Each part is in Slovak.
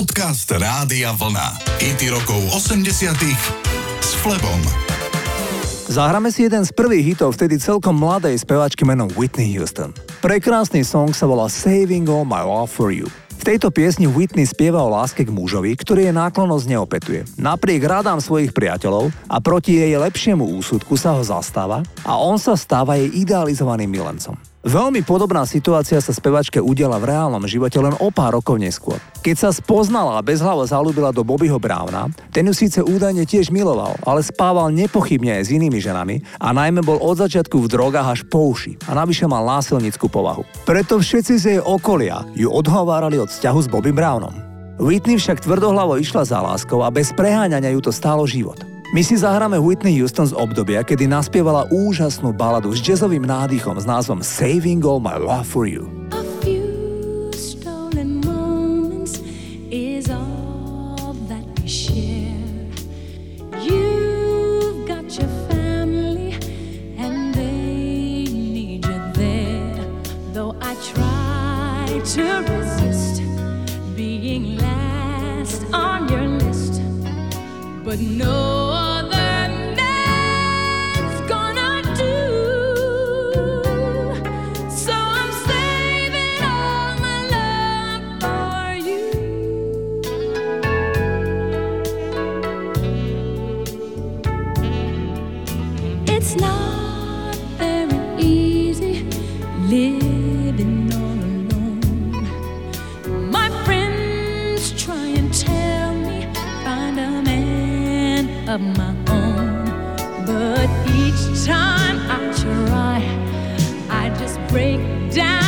Podcast Rádia Vlna. IT rokov 80 s Flebom. Zahráme si jeden z prvých hitov vtedy celkom mladej speváčky menom Whitney Houston. Prekrásny song sa volá Saving All My Love For You. V tejto piesni Whitney spieva o láske k mužovi, ktorý je náklonosť neopetuje. Napriek rádám svojich priateľov a proti jej lepšiemu úsudku sa ho zastáva a on sa stáva jej idealizovaným milencom. Veľmi podobná situácia sa spevačke udiala v reálnom živote len o pár rokov neskôr. Keď sa spoznala a bezhlavo zalúbila do Bobbyho Browna, ten ju síce údajne tiež miloval, ale spával nepochybne aj s inými ženami a najmä bol od začiatku v drogách až po uši a navyše mal násilnickú povahu. Preto všetci z jej okolia ju odhovárali od vzťahu s Bobby Brownom. Whitney však tvrdohlavo išla za láskou a bez preháňania ju to stálo život. My si zahráme Whitney Houston z obdobia, kedy naspievala úžasnú baladu s jazzovým nádychom s názvom Saving All My Love For You. living all alone. My friends try and tell me find a man of my own, but each time I try, I just break down.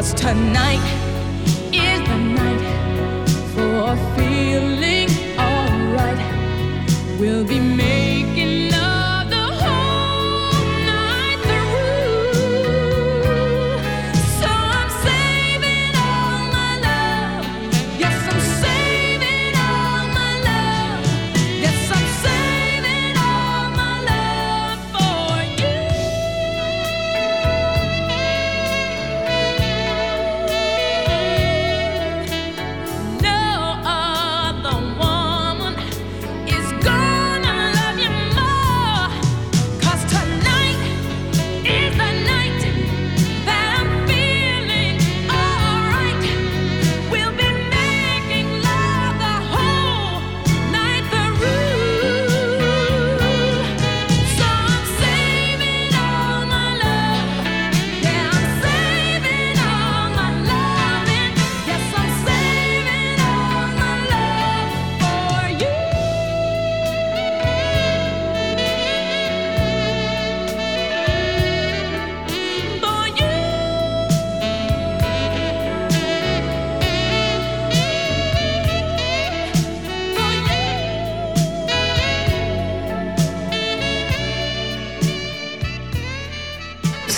us tonight.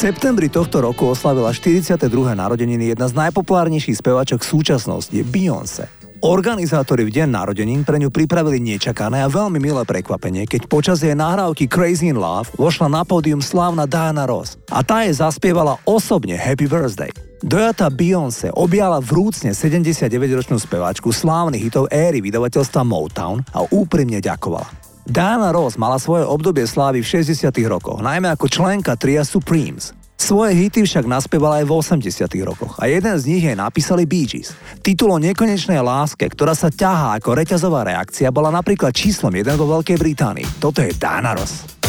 Septembri tohto roku oslavila 42. narodeniny jedna z najpopulárnejších spevačok súčasnosti, Beyoncé. Organizátori v deň narodenín pre ňu pripravili nečakané a veľmi milé prekvapenie, keď počas jej nahrávky Crazy in Love vošla na pódium slávna Diana Ross a tá jej zaspievala osobne Happy Birthday. Dojata Beyoncé objala vrúcne 79-ročnú speváčku slávnych hitov éry vydavateľstva Motown a úprimne ďakovala. Diana Ross mala svoje obdobie slávy v 60 rokoch, najmä ako členka tria Supremes. Svoje hity však naspieval aj v 80 rokoch a jeden z nich jej napísali Bee Gees. Titul o nekonečnej láske, ktorá sa ťahá ako reťazová reakcia, bola napríklad číslom 1 vo Veľkej Británii. Toto je Dana Ross.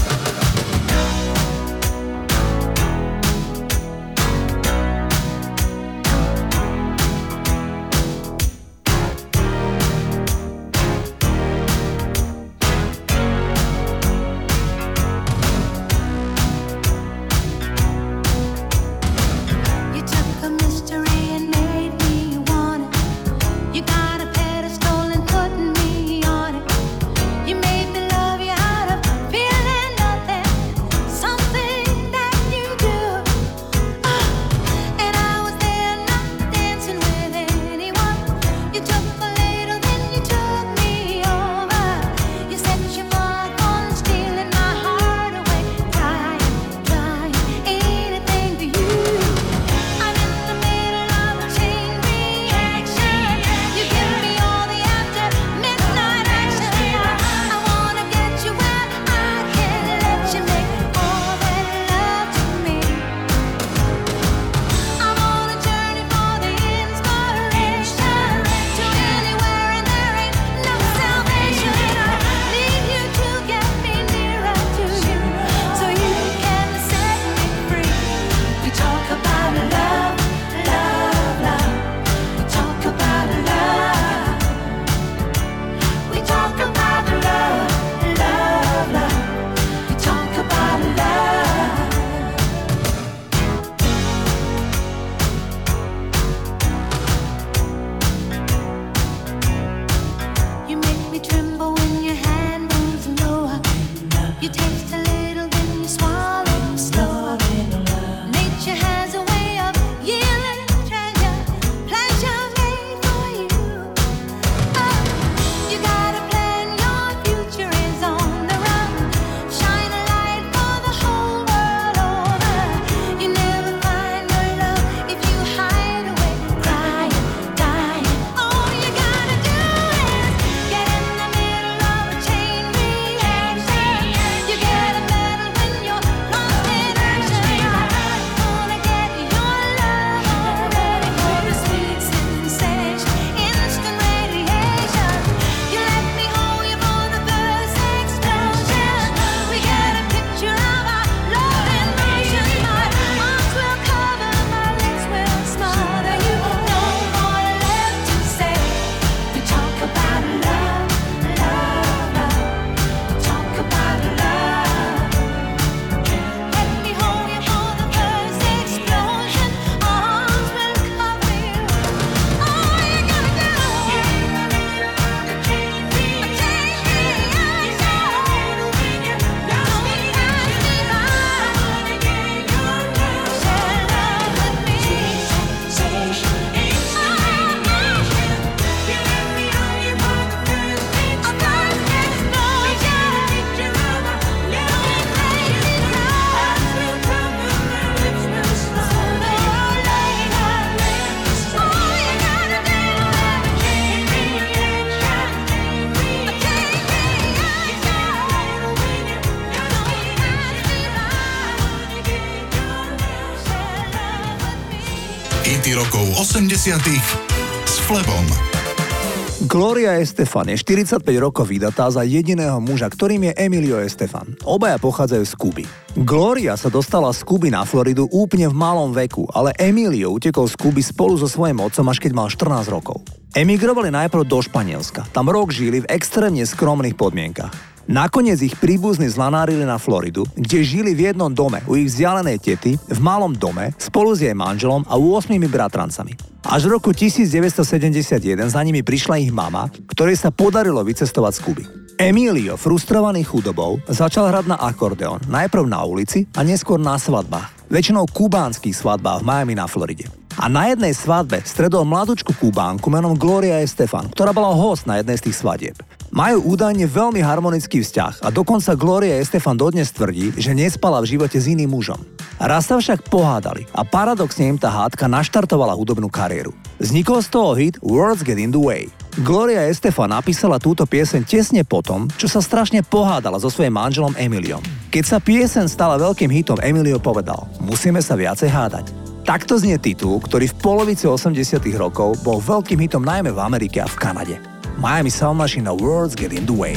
Rokov 80 s Flebom. Gloria Estefan je 45 rokov vydatá za jediného muža, ktorým je Emilio Estefan. Obaja pochádzajú z Kuby. Gloria sa dostala z Kuby na Floridu úplne v malom veku, ale Emilio utekol z Kuby spolu so svojím otcom až keď mal 14 rokov. Emigrovali najprv do Španielska. Tam rok žili v extrémne skromných podmienkach. Nakoniec ich príbuzní zlanárili na Floridu, kde žili v jednom dome u ich vzdialenej tety, v malom dome, spolu s jej manželom a 8 bratrancami. Až v roku 1971 za nimi prišla ich mama, ktorej sa podarilo vycestovať z Kuby. Emilio, frustrovaný chudobou, začal hrať na akordeon, najprv na ulici a neskôr na svadbách. Väčšinou kubánskych svadbách v Miami na Floride. A na jednej svadbe stredol mladúčku Kubánku menom Gloria Estefan, ktorá bola host na jednej z tých svadieb. Majú údajne veľmi harmonický vzťah a dokonca Gloria Estefan dodnes tvrdí, že nespala v živote s iným mužom. Raz sa však pohádali a paradoxne im tá hádka naštartovala hudobnú kariéru. Vznikol z toho hit Words Get in the Way. Gloria Estefan napísala túto pieseň tesne potom, čo sa strašne pohádala so svojím manželom Emiliom. Keď sa piesen stala veľkým hitom, Emilio povedal, musíme sa viacej hádať. Takto znie titul, ktorý v polovici 80 rokov bol veľkým hitom najmä v Amerike a v Kanade. Miami Sound Machine a Words Get in the Way.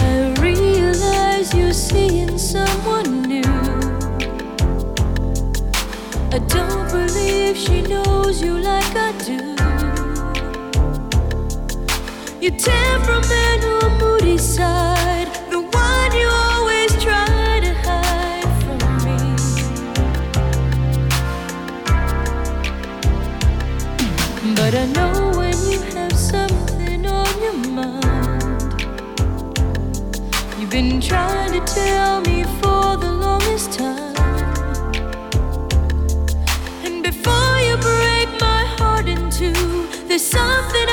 I realize you're seeing someone new. I don't believe she knows you like I do. Your temperament or moody side, the one you always try to hide from me. But I know trying to tell me for the longest time. And before you break my heart in two, there's something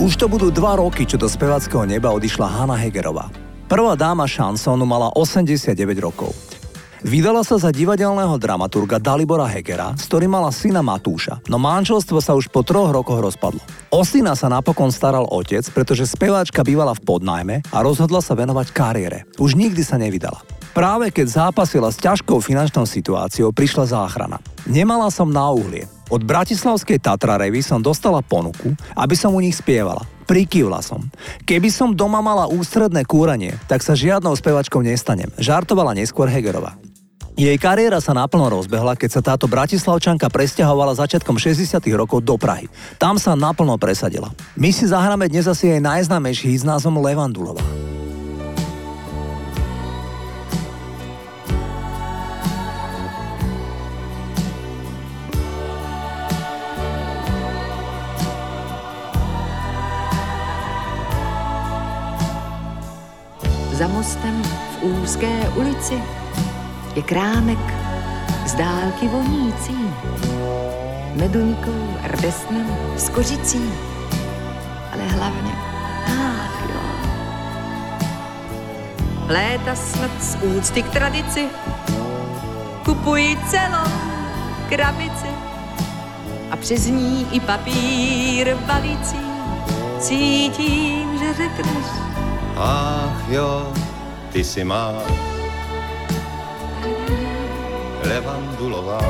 Už to budú dva roky, čo do spevackého neba odišla Hanna Hegerová. Prvá dáma šansónu mala 89 rokov. Vydala sa za divadelného dramaturga Dalibora Hegera, s ktorým mala syna Matúša, no manželstvo sa už po troch rokoch rozpadlo. O syna sa napokon staral otec, pretože speváčka bývala v podnajme a rozhodla sa venovať kariére. Už nikdy sa nevydala. Práve keď zápasila s ťažkou finančnou situáciou, prišla záchrana. Nemala som na uhlie. Od Bratislavskej Tatra Revy som dostala ponuku, aby som u nich spievala. Prikývla som. Keby som doma mala ústredné kúranie, tak sa žiadnou spevačkou nestanem. Žartovala neskôr Hegerová. Jej kariéra sa naplno rozbehla, keď sa táto bratislavčanka presťahovala začiatkom 60 rokov do Prahy. Tam sa naplno presadila. My si zahráme dnes asi jej najznámejší s názvom Levandulová. Za mostem v úzké ulici je krámek z dálky vonící. Meduňkou, rdesnem, s kořicí, ale hlavně, ach jo. Léta snad z úcty k tradici kupuji celou krabici a přes ní i papír balící. Cítím, že řekneš, Ach jo, ty si má levandulová.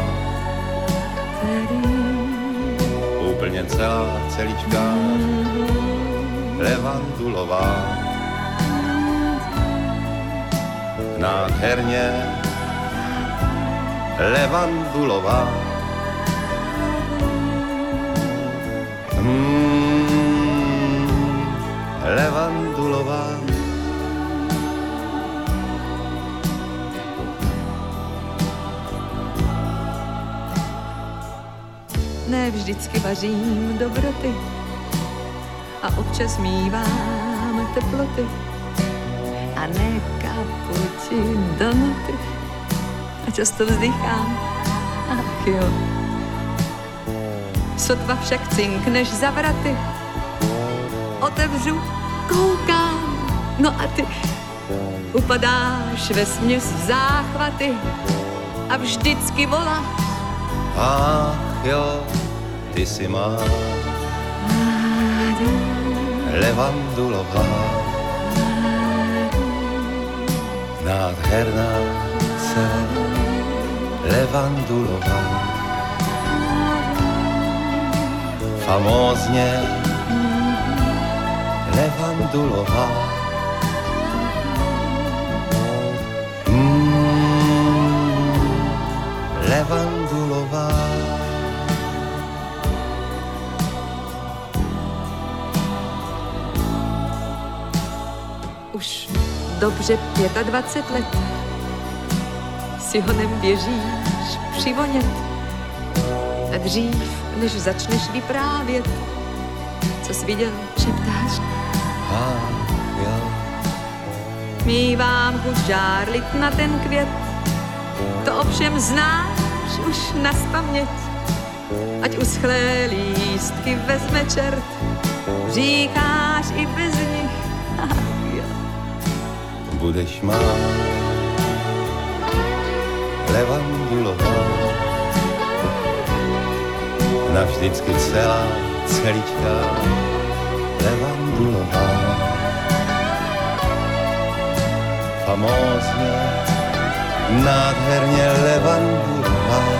úplně celá, celička, levandulová. Nádherně levandulová. Mm, levandulová. Ne vždycky vařím dobroty a občas mívám teploty a ne kapuči donuty a často vzdychám, ach jo. Sotva však cinkneš za vraty, otevřu, koukám, no a ty upadáš ve směs v záchvaty a vždycky volá Ach jo, ty si má levandulová. Nádherná se levandulová. Famózně levandulová. Levandulová. Už dobře 25 let si honem běžíš přivonět a dřív, než začneš vyprávět, co jsi viděl, šeptáš. Mívám chuť žárlit na ten květ, to ovšem znáš už na spaměť. Ať uschlé lístky vezme čert, říkáš i bez nich. Budeš má levandulová. Navždycky celá, celičká levandulová. Famózně, nádherně levandulová.